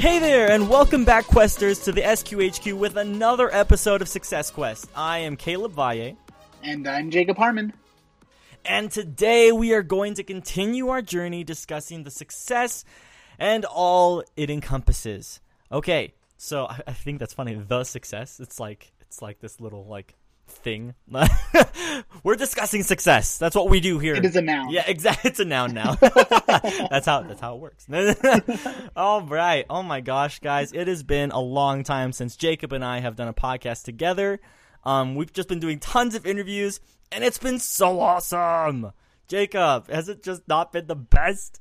Hey there, and welcome back, Questers, to the SQHQ with another episode of Success Quest. I am Caleb Valle. And I'm Jacob Harmon. And today we are going to continue our journey discussing the success and all it encompasses. Okay, so I, I think that's funny. The success. It's like it's like this little like thing. We're discussing success. That's what we do here. It is a noun. Yeah, exactly. It's a noun now. that's how that's how it works. All right. Oh my gosh, guys, it has been a long time since Jacob and I have done a podcast together. Um, we've just been doing tons of interviews, and it's been so awesome. Jacob, has it just not been the best?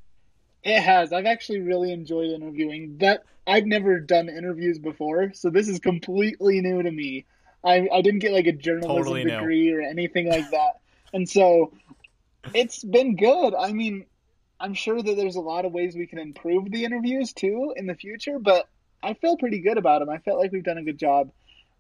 It has. I've actually really enjoyed interviewing. That I've never done interviews before, so this is completely new to me. I, I didn't get like a journalism totally degree or anything like that. And so it's been good. I mean, I'm sure that there's a lot of ways we can improve the interviews too in the future, but I feel pretty good about them. I felt like we've done a good job.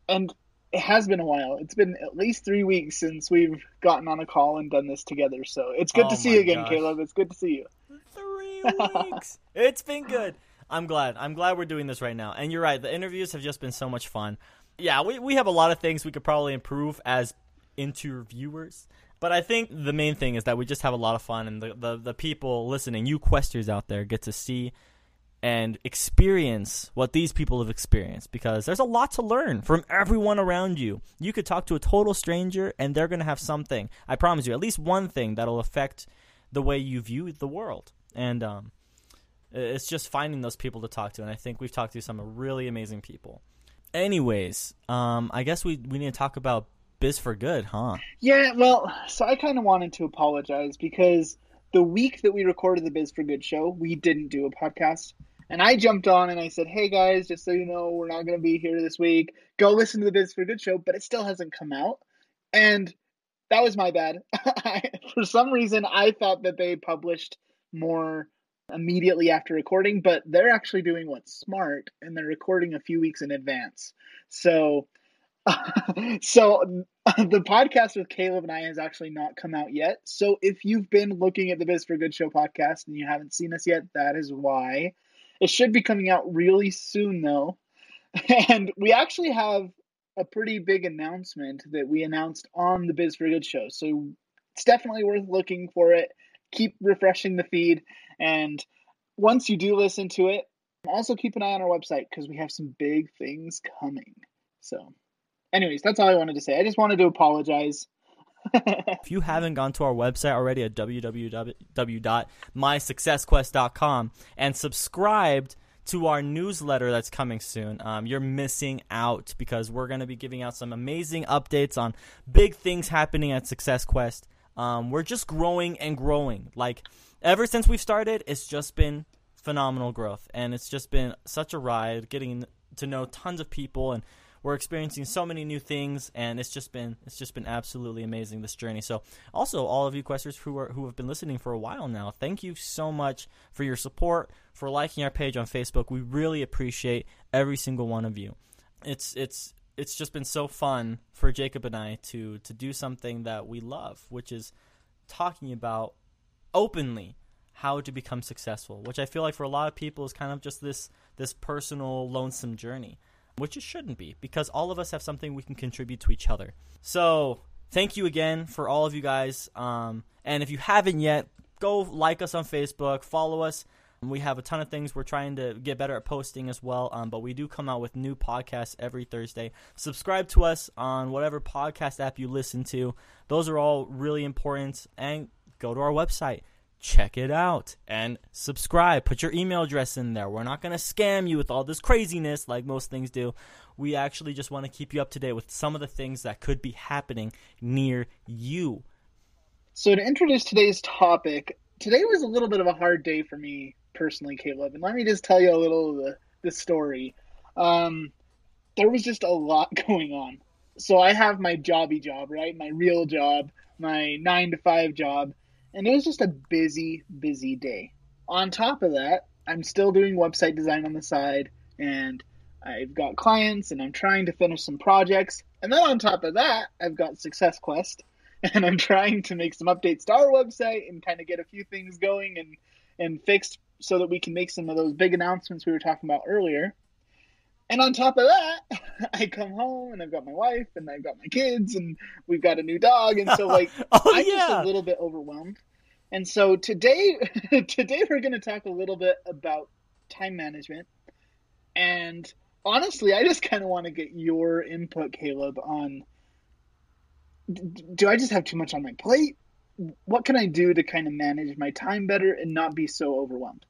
And it has been a while. It's been at least three weeks since we've gotten on a call and done this together. So it's good oh to see you again, gosh. Caleb. It's good to see you. Three weeks. it's been good. I'm glad. I'm glad we're doing this right now. And you're right. The interviews have just been so much fun yeah, we, we have a lot of things we could probably improve as interviewers. But I think the main thing is that we just have a lot of fun, and the, the, the people listening, you questers out there, get to see and experience what these people have experienced because there's a lot to learn from everyone around you. You could talk to a total stranger, and they're going to have something, I promise you, at least one thing that'll affect the way you view the world. And um, it's just finding those people to talk to, and I think we've talked to some really amazing people. Anyways, um, I guess we we need to talk about Biz for Good, huh? Yeah, well, so I kind of wanted to apologize because the week that we recorded the Biz for Good show, we didn't do a podcast. And I jumped on and I said, "Hey guys, just so you know, we're not going to be here this week. Go listen to the Biz for Good show." But it still hasn't come out, and that was my bad. For some reason, I thought that they published more immediately after recording, but they're actually doing what's smart and they're recording a few weeks in advance. So, so the podcast with Caleb and I has actually not come out yet. So if you've been looking at the Biz for Good Show podcast and you haven't seen us yet, that is why. It should be coming out really soon though. And we actually have a pretty big announcement that we announced on the Biz for Good show. So it's definitely worth looking for it. Keep refreshing the feed and once you do listen to it, also keep an eye on our website because we have some big things coming. So, anyways, that's all I wanted to say. I just wanted to apologize. if you haven't gone to our website already at www.mysuccessquest.com and subscribed to our newsletter that's coming soon, um, you're missing out because we're going to be giving out some amazing updates on big things happening at Success Quest. Um, we're just growing and growing. Like, ever since we've started, it's just been phenomenal growth, and it's just been such a ride getting to know tons of people and we're experiencing so many new things and it's just been it's just been absolutely amazing this journey. So also all of you questers who are who have been listening for a while now thank you so much for your support for liking our page on facebook. We really appreciate every single one of you. It's it's it's just been so fun for jacob and i to to do something that we love which is talking about openly how to become successful, which I feel like for a lot of people is kind of just this this personal lonesome journey, which it shouldn't be because all of us have something we can contribute to each other. So thank you again for all of you guys. Um, and if you haven't yet, go like us on Facebook, follow us. We have a ton of things we're trying to get better at posting as well, um, but we do come out with new podcasts every Thursday. Subscribe to us on whatever podcast app you listen to. Those are all really important. And go to our website, check it out, and subscribe. Put your email address in there. We're not going to scam you with all this craziness like most things do. We actually just want to keep you up to date with some of the things that could be happening near you. So, to introduce today's topic, today was a little bit of a hard day for me personally, Caleb. And let me just tell you a little of the, the story. Um, there was just a lot going on. So, I have my jobby job, right? My real job, my nine to five job and it was just a busy, busy day. On top of that, I'm still doing website design on the side, and I've got clients, and I'm trying to finish some projects. And then on top of that, I've got Success Quest, and I'm trying to make some updates to our website and kind of get a few things going and and fixed so that we can make some of those big announcements we were talking about earlier. And on top of that, I come home and I've got my wife and I've got my kids and we've got a new dog. And so, like, oh, I'm yeah. just a little bit overwhelmed. And so today, today we're going to talk a little bit about time management. And honestly, I just kind of want to get your input, Caleb, on do I just have too much on my plate? What can I do to kind of manage my time better and not be so overwhelmed?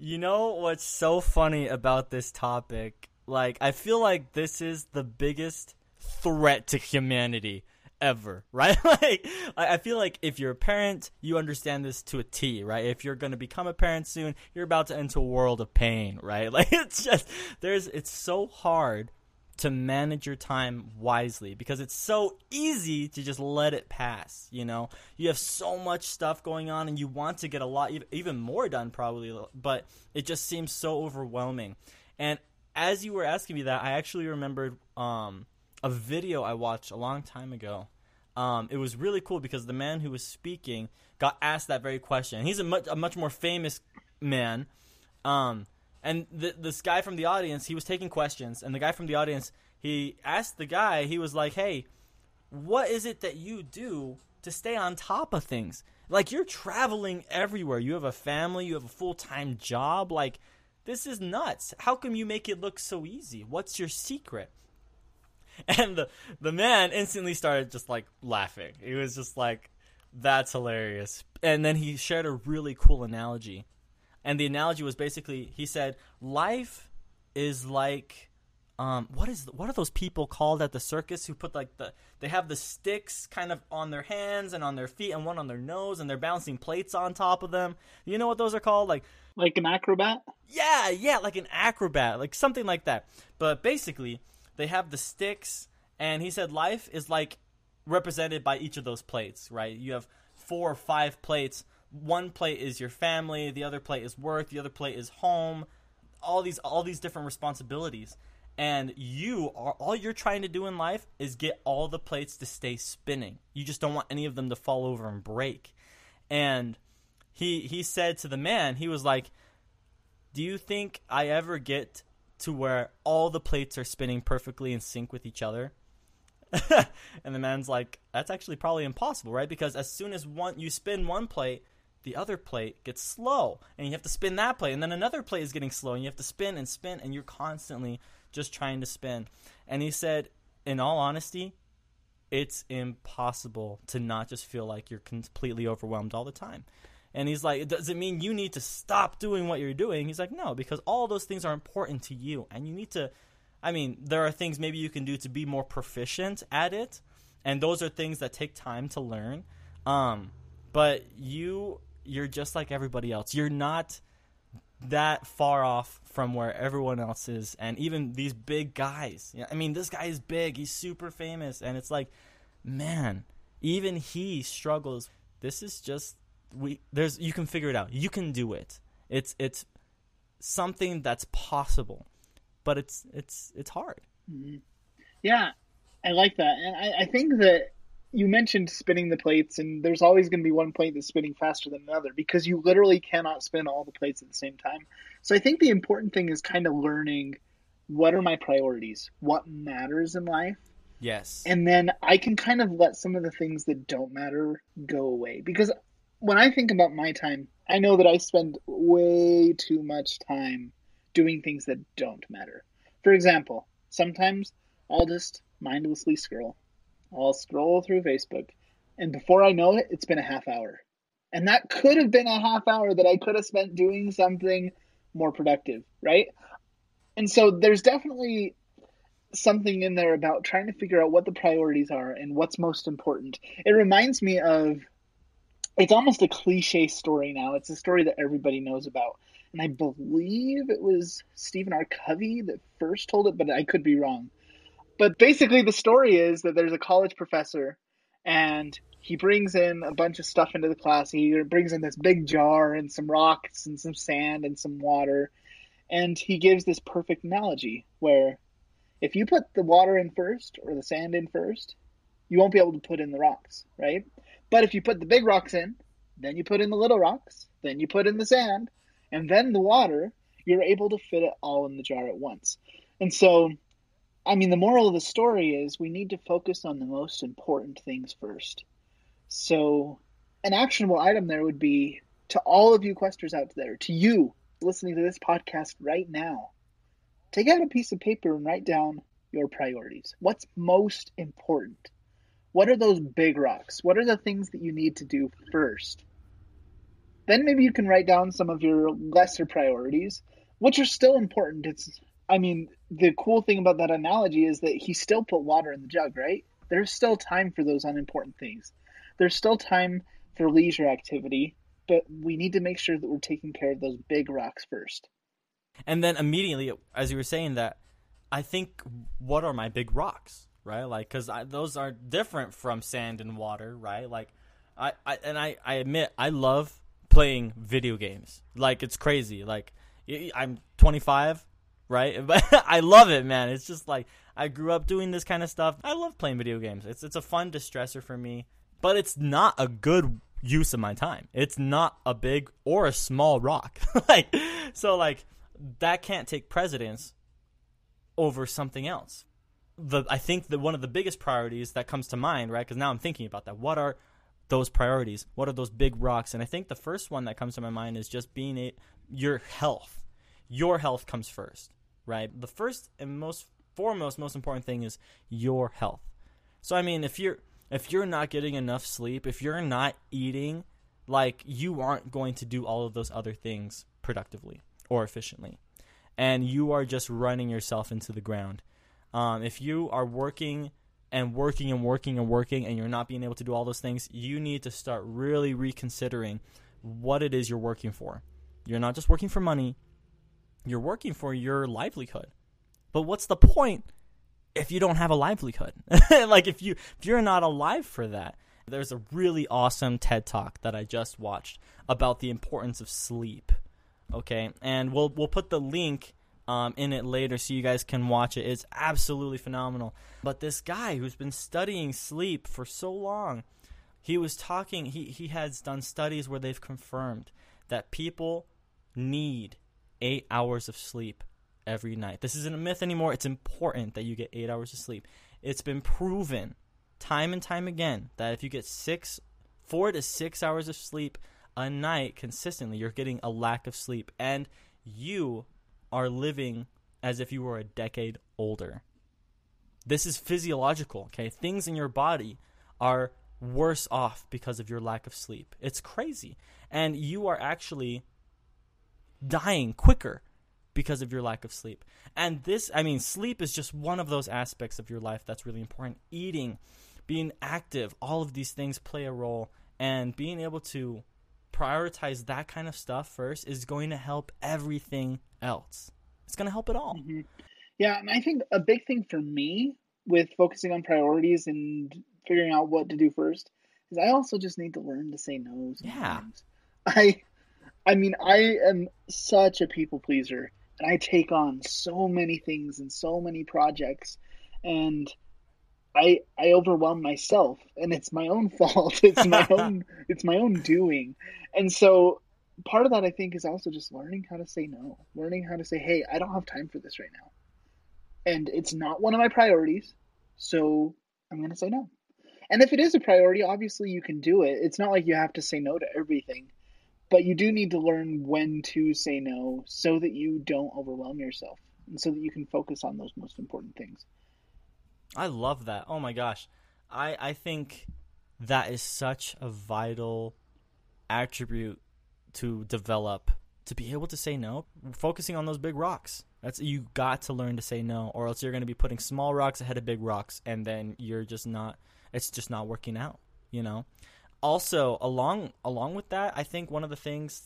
You know what's so funny about this topic? Like, I feel like this is the biggest threat to humanity ever, right? like, I feel like if you're a parent, you understand this to a T, right? If you're going to become a parent soon, you're about to enter a world of pain, right? Like, it's just, there's, it's so hard to manage your time wisely because it's so easy to just let it pass you know? You have so much stuff going on and you want to get a lot even more done probably but it just seems so overwhelming. And as you were asking me that i actually remembered um, a video i watched a long time ago. Um, it was really cool because the man who was speaking got asked that very question. He's a much, a much more famous man. Um, and the, this guy from the audience, he was taking questions, and the guy from the audience, he asked the guy, he was like, "Hey, what is it that you do to stay on top of things? Like you're traveling everywhere. You have a family, you have a full-time job. Like this is nuts. How come you make it look so easy? What's your secret?" And the the man instantly started just like laughing. He was just like, "That's hilarious." And then he shared a really cool analogy and the analogy was basically he said life is like um, what is what are those people called at the circus who put like the they have the sticks kind of on their hands and on their feet and one on their nose and they're bouncing plates on top of them? You know what those are called? Like like an acrobat? yeah yeah like an acrobat like something like that. But basically they have the sticks and he said life is like represented by each of those plates right? You have four or five plates one plate is your family, the other plate is work, the other plate is home, all these all these different responsibilities. And you are all you're trying to do in life is get all the plates to stay spinning. You just don't want any of them to fall over and break. And he he said to the man, he was like, "Do you think I ever get to where all the plates are spinning perfectly in sync with each other?" and the man's like, "That's actually probably impossible, right? Because as soon as one you spin one plate, the other plate gets slow and you have to spin that plate and then another plate is getting slow and you have to spin and spin and you're constantly just trying to spin. And he said in all honesty it's impossible to not just feel like you're completely overwhelmed all the time. And he's like does it mean you need to stop doing what you're doing. He's like no because all those things are important to you and you need to i mean there are things maybe you can do to be more proficient at it and those are things that take time to learn. Um, but you you're just like everybody else. You're not that far off from where everyone else is, and even these big guys. I mean, this guy is big. He's super famous, and it's like, man, even he struggles. This is just we. There's you can figure it out. You can do it. It's it's something that's possible, but it's it's it's hard. Mm-hmm. Yeah, I like that, and I, I think that you mentioned spinning the plates, and there's always going to be one plate that's spinning faster than another because you literally cannot spin all the plates at the same time. So I think the important thing is kind of learning what are my priorities, what matters in life. Yes. And then I can kind of let some of the things that don't matter go away because when I think about my time, I know that I spend way too much time doing things that don't matter. For example, sometimes I'll just mindlessly scroll I'll scroll through Facebook, and before I know it, it's been a half hour. And that could have been a half hour that I could have spent doing something more productive, right? And so there's definitely something in there about trying to figure out what the priorities are and what's most important. It reminds me of it's almost a cliche story now. It's a story that everybody knows about. And I believe it was Stephen R. Covey that first told it, but I could be wrong. But basically, the story is that there's a college professor, and he brings in a bunch of stuff into the class. He brings in this big jar and some rocks and some sand and some water, and he gives this perfect analogy where if you put the water in first or the sand in first, you won't be able to put in the rocks, right? But if you put the big rocks in, then you put in the little rocks, then you put in the sand, and then the water, you're able to fit it all in the jar at once. And so, I mean, the moral of the story is we need to focus on the most important things first. So, an actionable item there would be to all of you questers out there, to you listening to this podcast right now, take out a piece of paper and write down your priorities. What's most important? What are those big rocks? What are the things that you need to do first? Then maybe you can write down some of your lesser priorities, which are still important. It's I mean, the cool thing about that analogy is that he still put water in the jug, right? There's still time for those unimportant things. There's still time for leisure activity, but we need to make sure that we're taking care of those big rocks first. And then immediately, as you were saying that, I think, what are my big rocks, right? Like, because those are different from sand and water, right? Like, I, I and I, I admit I love playing video games. Like, it's crazy. Like, I'm 25, right? But I love it, man. It's just like I grew up doing this kind of stuff. I love playing video games. It's it's a fun distressor for me, but it's not a good use of my time. It's not a big or a small rock. like so like that can't take precedence over something else. The I think that one of the biggest priorities that comes to mind, right? Cuz now I'm thinking about that. What are those priorities? What are those big rocks? And I think the first one that comes to my mind is just being a your health. Your health comes first, right? The first and most foremost most important thing is your health. So I mean, if you're if you're not getting enough sleep, if you're not eating, like you aren't going to do all of those other things productively or efficiently. And you are just running yourself into the ground. Um, if you are working and working and working and working and you're not being able to do all those things, you need to start really reconsidering what it is you're working for. You're not just working for money, you're working for your livelihood. But what's the point if you don't have a livelihood. like if you if you're not alive for that. There's a really awesome TED Talk that I just watched about the importance of sleep. Okay, and we'll we'll put the link um, in it later so you guys can watch it. It's absolutely phenomenal. But this guy who's been studying sleep for so long, he was talking. He he has done studies where they've confirmed that people need eight hours of sleep every night. This isn't a myth anymore. It's important that you get eight hours of sleep. It's been proven time and time again that if you get six, four to six hours of sleep a night consistently, you're getting a lack of sleep. And you are living as if you were a decade older. This is physiological, okay? Things in your body are worse off because of your lack of sleep. It's crazy. And you are actually dying quicker because of your lack of sleep. And this, I mean, sleep is just one of those aspects of your life that's really important. Eating, being active, all of these things play a role. And being able to prioritize that kind of stuff first is going to help everything else. It's going to help it all. Mm-hmm. Yeah, and I think a big thing for me with focusing on priorities and figuring out what to do first is I also just need to learn to say no. Sometimes. Yeah. I I mean, I am such a people pleaser and I take on so many things and so many projects, and I I overwhelm myself, and it's my own fault. It's my own it's my own doing, and so part of that I think is also just learning how to say no, learning how to say, hey, I don't have time for this right now, and it's not one of my priorities, so I'm gonna say no. And if it is a priority, obviously you can do it. It's not like you have to say no to everything but you do need to learn when to say no so that you don't overwhelm yourself and so that you can focus on those most important things. I love that. Oh my gosh. I I think that is such a vital attribute to develop to be able to say no focusing on those big rocks that's you got to learn to say no or else you're going to be putting small rocks ahead of big rocks and then you're just not it's just not working out you know also along along with that, I think one of the things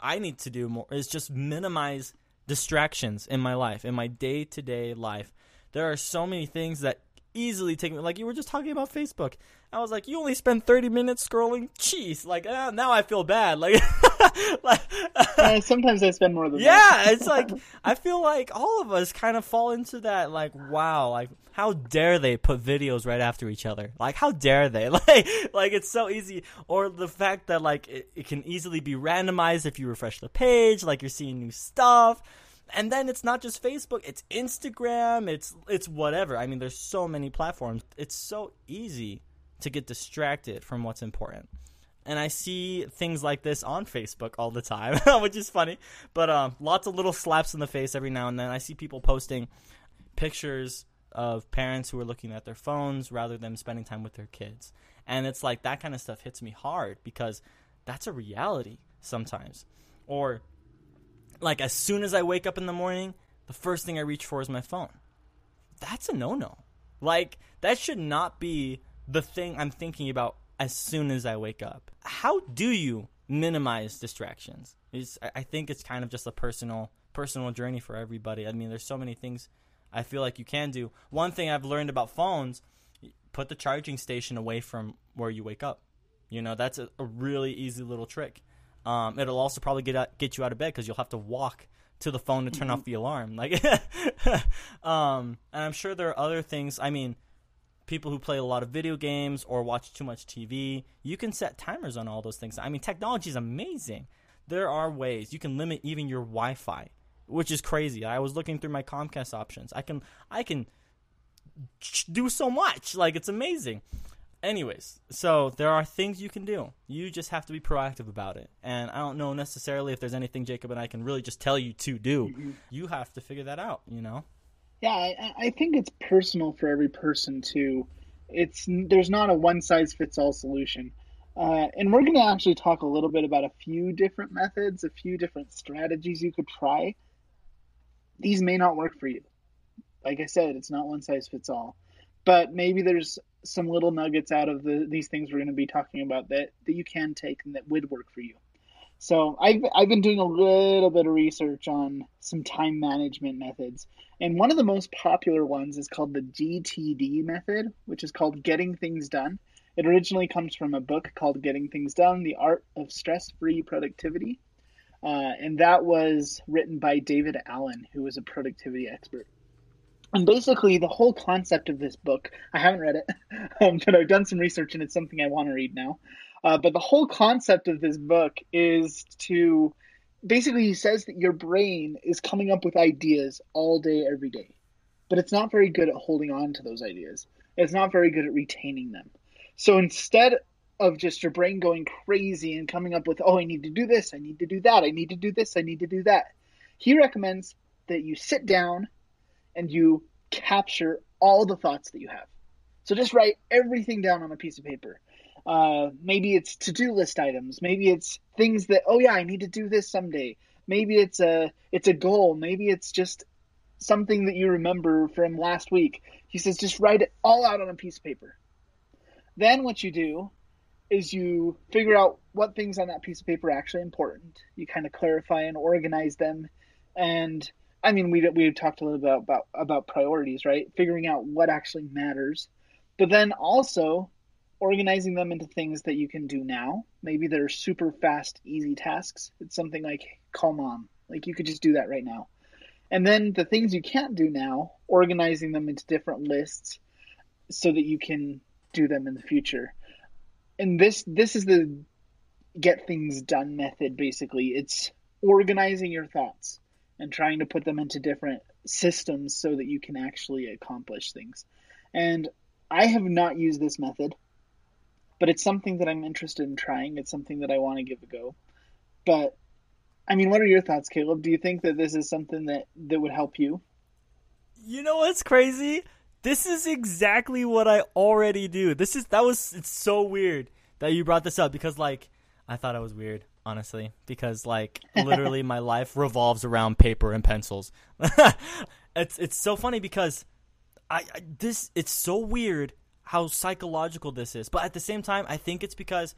I need to do more is just minimize distractions in my life, in my day to day life. There are so many things that easily take me like you were just talking about Facebook. I was like, you only spend 30 minutes scrolling. Jeez, like uh, now I feel bad. Like, like uh, sometimes I spend more than yeah. It's like I feel like all of us kind of fall into that. Like, wow, like how dare they put videos right after each other? Like, how dare they? Like, like it's so easy. Or the fact that like it, it can easily be randomized if you refresh the page. Like you're seeing new stuff and then it's not just Facebook, it's Instagram, it's it's whatever. I mean, there's so many platforms. It's so easy to get distracted from what's important. And I see things like this on Facebook all the time, which is funny. But um, lots of little slaps in the face every now and then. I see people posting pictures of parents who are looking at their phones rather than spending time with their kids. And it's like that kind of stuff hits me hard because that's a reality sometimes. Or like as soon as I wake up in the morning, the first thing I reach for is my phone. That's a no-no. Like that should not be the thing I'm thinking about as soon as I wake up. How do you minimize distractions? It's, I think it's kind of just a personal personal journey for everybody. I mean, there's so many things I feel like you can do. One thing I've learned about phones, put the charging station away from where you wake up. You know, that's a, a really easy little trick. Um, it'll also probably get out, get you out of bed because you'll have to walk to the phone to turn mm-hmm. off the alarm. Like, um, and I'm sure there are other things. I mean, people who play a lot of video games or watch too much TV, you can set timers on all those things. I mean, technology is amazing. There are ways you can limit even your Wi-Fi, which is crazy. I was looking through my Comcast options. I can I can do so much. Like it's amazing. Anyways, so there are things you can do. You just have to be proactive about it. And I don't know necessarily if there's anything Jacob and I can really just tell you to do. Mm-hmm. You have to figure that out, you know? Yeah, I, I think it's personal for every person too. It's there's not a one size fits all solution. Uh, and we're going to actually talk a little bit about a few different methods, a few different strategies you could try. These may not work for you. Like I said, it's not one size fits all. But maybe there's some little nuggets out of the, these things we're going to be talking about that, that you can take and that would work for you. So I've, I've been doing a little bit of research on some time management methods. And one of the most popular ones is called the GTD method, which is called Getting Things Done. It originally comes from a book called Getting Things Done The Art of Stress Free Productivity. Uh, and that was written by David Allen, who was a productivity expert. And basically, the whole concept of this book, I haven't read it, um, but I've done some research and it's something I want to read now. Uh, but the whole concept of this book is to basically, he says that your brain is coming up with ideas all day, every day, but it's not very good at holding on to those ideas. It's not very good at retaining them. So instead of just your brain going crazy and coming up with, oh, I need to do this, I need to do that, I need to do this, I need to do that, he recommends that you sit down and you capture all the thoughts that you have. So just write everything down on a piece of paper. Uh, maybe it's to-do list items. Maybe it's things that oh yeah, I need to do this someday. Maybe it's a it's a goal. Maybe it's just something that you remember from last week. He says just write it all out on a piece of paper. Then what you do is you figure out what things on that piece of paper are actually important. You kind of clarify and organize them and I mean, we we talked a little bit about, about about priorities, right? Figuring out what actually matters, but then also organizing them into things that you can do now. Maybe they're super fast, easy tasks. It's something like call mom. Like you could just do that right now. And then the things you can't do now, organizing them into different lists so that you can do them in the future. And this this is the get things done method basically. It's organizing your thoughts and trying to put them into different systems so that you can actually accomplish things. And I have not used this method, but it's something that I'm interested in trying. It's something that I want to give a go. But I mean, what are your thoughts, Caleb? Do you think that this is something that that would help you? You know what's crazy? This is exactly what I already do. This is that was it's so weird that you brought this up because like I thought I was weird honestly, because like literally my life revolves around paper and pencils. it's it's so funny because I, I this it's so weird how psychological this is, but at the same time, I think it's because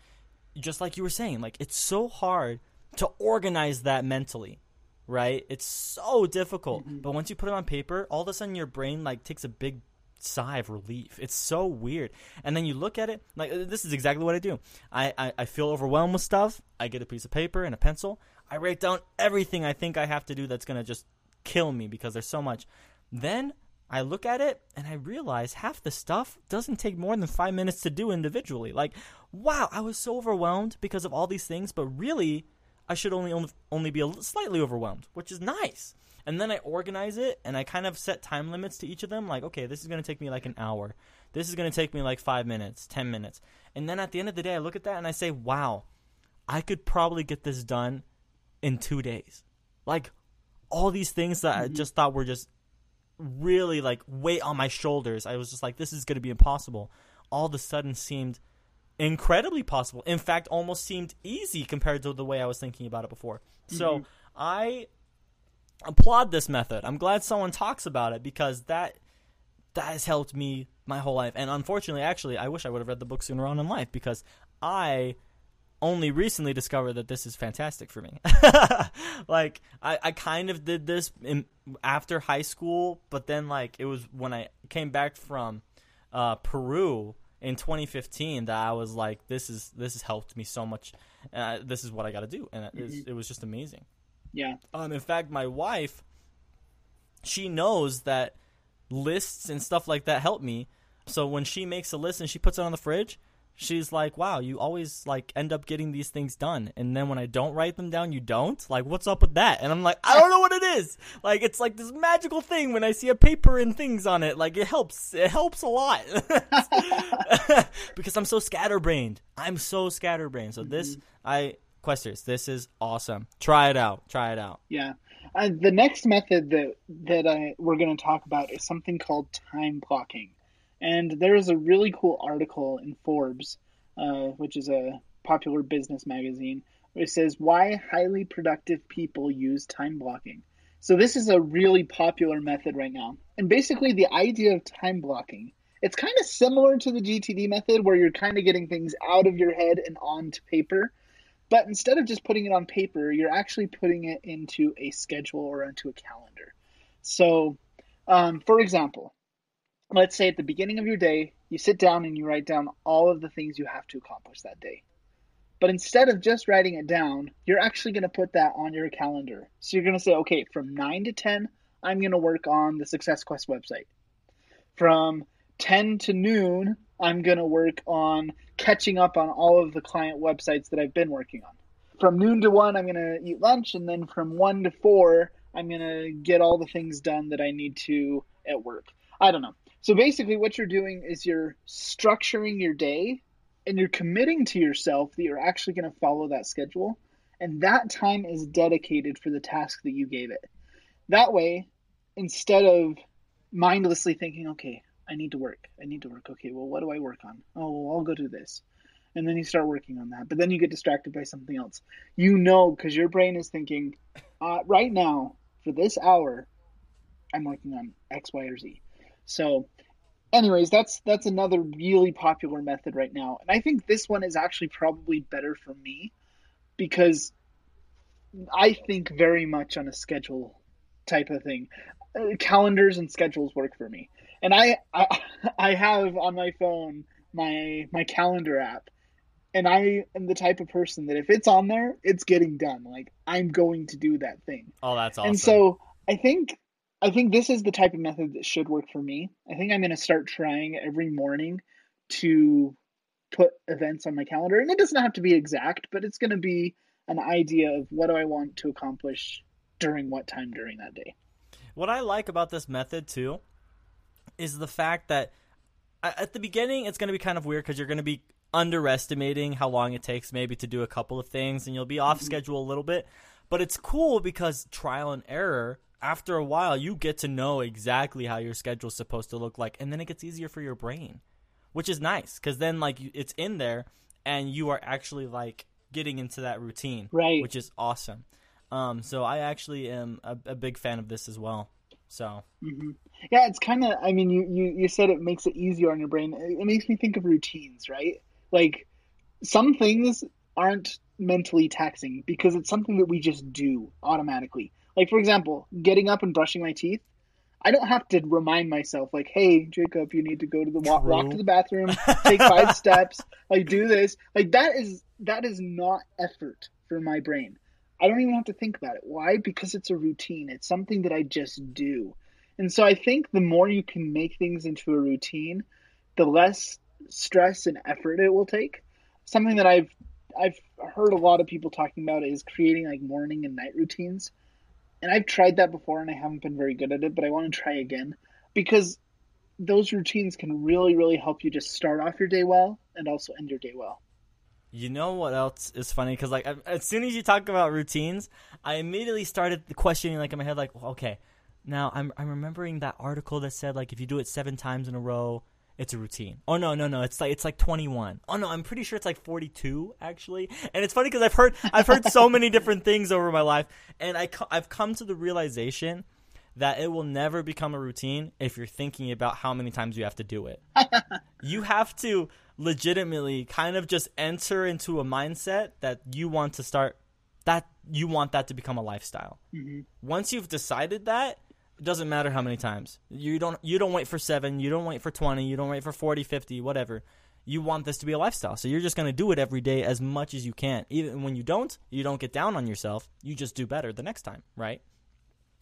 just like you were saying, like it's so hard to organize that mentally, right? It's so difficult. Mm-hmm. But once you put it on paper, all of a sudden your brain like takes a big sigh of relief. It's so weird. And then you look at it, like uh, this is exactly what I do. I, I, I feel overwhelmed with stuff. I get a piece of paper and a pencil. I write down everything I think I have to do that's gonna just kill me because there's so much. Then I look at it and I realize half the stuff doesn't take more than five minutes to do individually. Like, wow, I was so overwhelmed because of all these things, but really, I should only only, only be slightly overwhelmed, which is nice. And then I organize it and I kind of set time limits to each of them. Like, okay, this is going to take me like an hour. This is going to take me like five minutes, 10 minutes. And then at the end of the day, I look at that and I say, wow, I could probably get this done in two days. Like, all these things that I mm-hmm. just thought were just really like weight on my shoulders. I was just like, this is going to be impossible. All of a sudden seemed incredibly possible. In fact, almost seemed easy compared to the way I was thinking about it before. So mm-hmm. I applaud this method. I'm glad someone talks about it because that that has helped me my whole life. And unfortunately, actually, I wish I would have read the book sooner on in life because I only recently discovered that this is fantastic for me. like I, I kind of did this in, after high school, but then like it was when I came back from uh, Peru in 2015 that I was like, this is this has helped me so much. Uh, this is what I got to do, and it, was- it was just amazing. Yeah. Um, in fact, my wife, she knows that lists and stuff like that help me. So when she makes a list and she puts it on the fridge, she's like, "Wow, you always like end up getting these things done." And then when I don't write them down, you don't. Like, what's up with that? And I'm like, I don't know what it is. Like, it's like this magical thing when I see a paper and things on it. Like, it helps. It helps a lot because I'm so scatterbrained. I'm so scatterbrained. So this, I Questers, this is awesome. Try it out. Try it out. Yeah. Uh, the next method that that I, we're going to talk about is something called time blocking. And there is a really cool article in Forbes, uh, which is a popular business magazine, it says why highly productive people use time blocking. So this is a really popular method right now. And basically the idea of time blocking, it's kind of similar to the GTD method where you're kind of getting things out of your head and onto paper. But instead of just putting it on paper, you're actually putting it into a schedule or into a calendar. So, um, for example, let's say at the beginning of your day, you sit down and you write down all of the things you have to accomplish that day. But instead of just writing it down, you're actually going to put that on your calendar. So you're going to say, okay, from 9 to 10, I'm going to work on the Success Quest website. From 10 to noon, I'm going to work on catching up on all of the client websites that I've been working on. From noon to 1, I'm going to eat lunch. And then from 1 to 4, I'm going to get all the things done that I need to at work. I don't know. So basically, what you're doing is you're structuring your day and you're committing to yourself that you're actually going to follow that schedule. And that time is dedicated for the task that you gave it. That way, instead of mindlessly thinking, okay, I need to work. I need to work. Okay, well, what do I work on? Oh, well, I'll go do this. And then you start working on that. But then you get distracted by something else. You know, because your brain is thinking, uh, right now, for this hour, I'm working on X, Y, or Z. So, anyways, that's that's another really popular method right now. And I think this one is actually probably better for me because I think very much on a schedule type of thing. Uh, calendars and schedules work for me. And I, I I have on my phone my my calendar app. And I am the type of person that if it's on there, it's getting done. Like I'm going to do that thing. Oh, that's awesome. And so I think I think this is the type of method that should work for me. I think I'm going to start trying every morning to put events on my calendar, and it doesn't have to be exact, but it's going to be an idea of what do I want to accomplish during what time during that day. What I like about this method too is the fact that at the beginning it's going to be kind of weird because you're going to be underestimating how long it takes maybe to do a couple of things and you'll be off schedule a little bit. But it's cool because trial and error, after a while, you get to know exactly how your schedule is supposed to look like, and then it gets easier for your brain, which is nice because then like it's in there and you are actually like getting into that routine, Right. Which is awesome. Um, so I actually am a, a big fan of this as well. So hmm Yeah, it's kind of. I mean, you, you you said it makes it easier on your brain. It it makes me think of routines, right? Like some things aren't mentally taxing because it's something that we just do automatically. Like for example, getting up and brushing my teeth. I don't have to remind myself like, "Hey, Jacob, you need to go to the walk, walk to the bathroom, take five steps, like do this." Like that is that is not effort for my brain. I don't even have to think about it. Why? Because it's a routine. It's something that I just do. And so I think the more you can make things into a routine, the less stress and effort it will take. Something that I've I've heard a lot of people talking about is creating like morning and night routines. And I've tried that before and I haven't been very good at it, but I want to try again because those routines can really really help you just start off your day well and also end your day well. You know what else is funny? Because like I- as soon as you talk about routines, I immediately started questioning like in my head like, well, okay, now I'm I'm remembering that article that said like if you do it seven times in a row, it's a routine. Oh no no no, it's like it's like 21. Oh no, I'm pretty sure it's like 42 actually. And it's funny because I've heard I've heard so many different things over my life, and I I've come to the realization that it will never become a routine if you're thinking about how many times you have to do it. you have to legitimately kind of just enter into a mindset that you want to start that you want that to become a lifestyle. Mm-hmm. Once you've decided that, it doesn't matter how many times. You don't you don't wait for 7, you don't wait for 20, you don't wait for 40, 50, whatever. You want this to be a lifestyle. So you're just going to do it every day as much as you can. Even when you don't, you don't get down on yourself. You just do better the next time, right?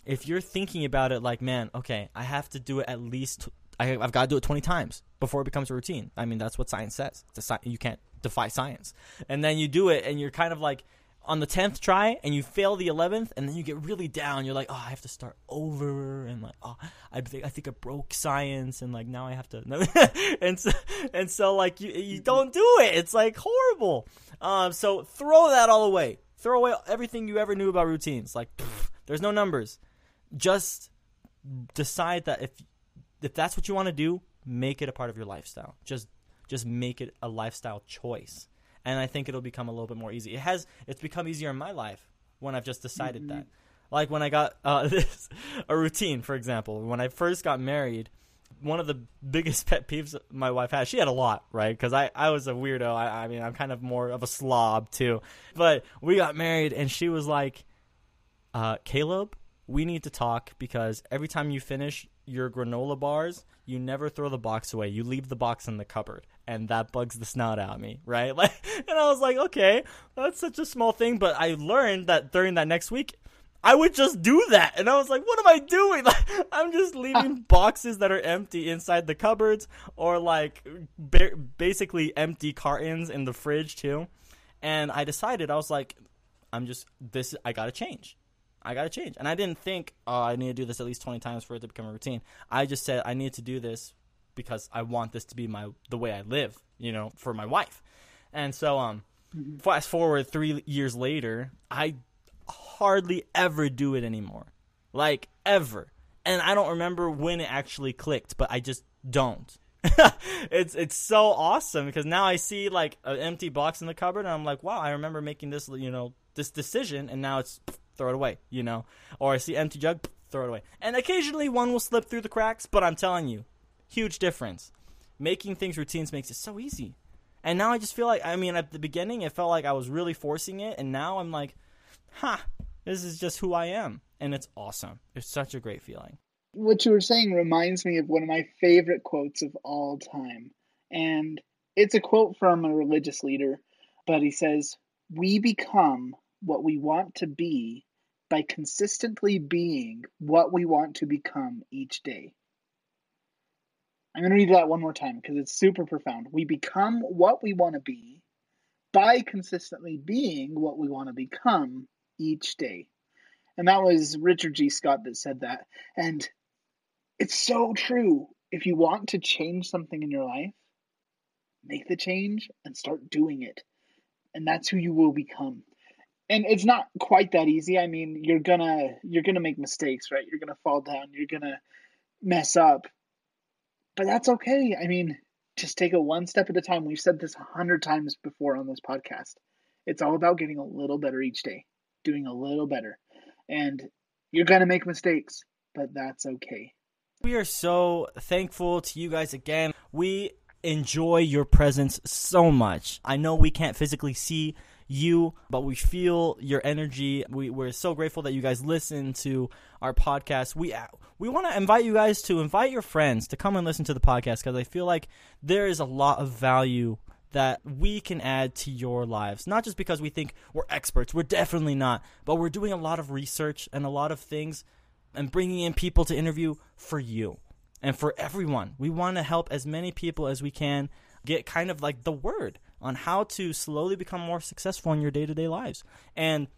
if you're thinking about it like, man, okay, I have to do it at least, I, I've got to do it 20 times before it becomes a routine. I mean, that's what science says. You can't defy science. And then you do it, and you're kind of like on the 10th try, and you fail the 11th, and then you get really down. You're like, oh, I have to start over, and like, oh, I think I think I broke science, and like now I have to, and so and so like you you don't do it. It's like horrible. Um, so throw that all away. Throw away everything you ever knew about routines. Like, pff, there's no numbers just decide that if if that's what you want to do, make it a part of your lifestyle. Just just make it a lifestyle choice. And I think it'll become a little bit more easy. It has it's become easier in my life when I've just decided that. Like when I got uh, this a routine, for example, when I first got married, one of the biggest pet peeves my wife had, she had a lot, right? Because I, I was a weirdo. I, I mean, I'm kind of more of a slob too. But we got married, and she was like, uh, Caleb, we need to talk because every time you finish your granola bars, you never throw the box away. You leave the box in the cupboard, and that bugs the snot out of me, right? Like, and I was like, okay, that's such a small thing, but I learned that during that next week, I would just do that, and I was like, what am I doing? Like, I'm just leaving boxes that are empty inside the cupboards, or like ba- basically empty cartons in the fridge too. And I decided, I was like, I'm just this. I gotta change. I gotta change. And I didn't think, oh, I need to do this at least twenty times for it to become a routine. I just said I need to do this because I want this to be my the way I live, you know, for my wife. And so, um, fast forward three years later, I hardly ever do it anymore, like ever. And I don't remember when it actually clicked, but I just don't. it's it's so awesome because now I see like an empty box in the cupboard and I'm like, wow, I remember making this you know this decision and now it's throw it away, you know. Or I see empty jug, throw it away. And occasionally one will slip through the cracks, but I'm telling you, huge difference. Making things routines makes it so easy. And now I just feel like I mean at the beginning it felt like I was really forcing it and now I'm like, "Ha, this is just who I am." And it's awesome. It's such a great feeling. What you were saying reminds me of one of my favorite quotes of all time. And it's a quote from a religious leader, but he says, We become what we want to be by consistently being what we want to become each day. I'm going to read that one more time because it's super profound. We become what we want to be by consistently being what we want to become each day. And that was Richard G. Scott that said that. And it's so true. If you want to change something in your life, make the change and start doing it. And that's who you will become. And it's not quite that easy. I mean, you're gonna you're gonna make mistakes, right? You're gonna fall down, you're gonna mess up. But that's okay. I mean, just take it one step at a time. We've said this a hundred times before on this podcast. It's all about getting a little better each day, doing a little better. And you're gonna make mistakes, but that's okay. We are so thankful to you guys again. We enjoy your presence so much. I know we can't physically see you, but we feel your energy. We, we're so grateful that you guys listen to our podcast. We uh, we want to invite you guys to invite your friends to come and listen to the podcast because I feel like there is a lot of value that we can add to your lives. Not just because we think we're experts, we're definitely not, but we're doing a lot of research and a lot of things and bringing in people to interview for you and for everyone. We want to help as many people as we can get kind of like the word on how to slowly become more successful in your day to day lives. And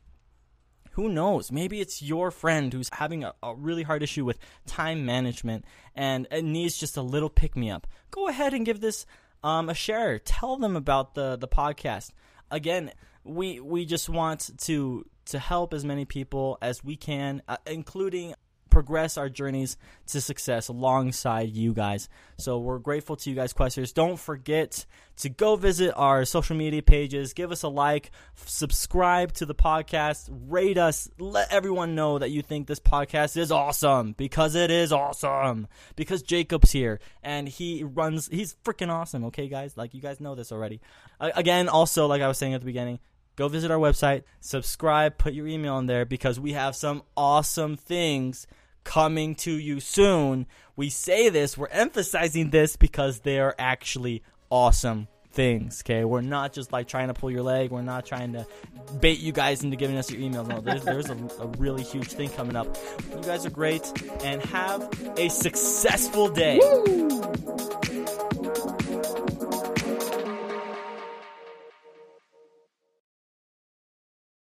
who knows? Maybe it's your friend who's having a, a, really hard issue with time management and needs just a little pick me up. Go ahead and give this um, a share. Tell them about the the podcast. Again, we we just want to to help as many people as we can, uh, including progress our journeys to success alongside you guys. So we're grateful to you guys, Questers. Don't forget to go visit our social media pages, give us a like, subscribe to the podcast, rate us, let everyone know that you think this podcast is awesome because it is awesome. Because Jacob's here and he runs, he's freaking awesome. Okay, guys, like you guys know this already. Again, also, like I was saying at the beginning, go visit our website, subscribe, put your email in there because we have some awesome things coming to you soon. We say this, we're emphasizing this because they are actually awesome things. Okay, we're not just like trying to pull your leg. We're not trying to bait you guys into giving us your emails. No, there's, there's a, a really huge thing coming up. You guys are great, and have a successful day. Woo!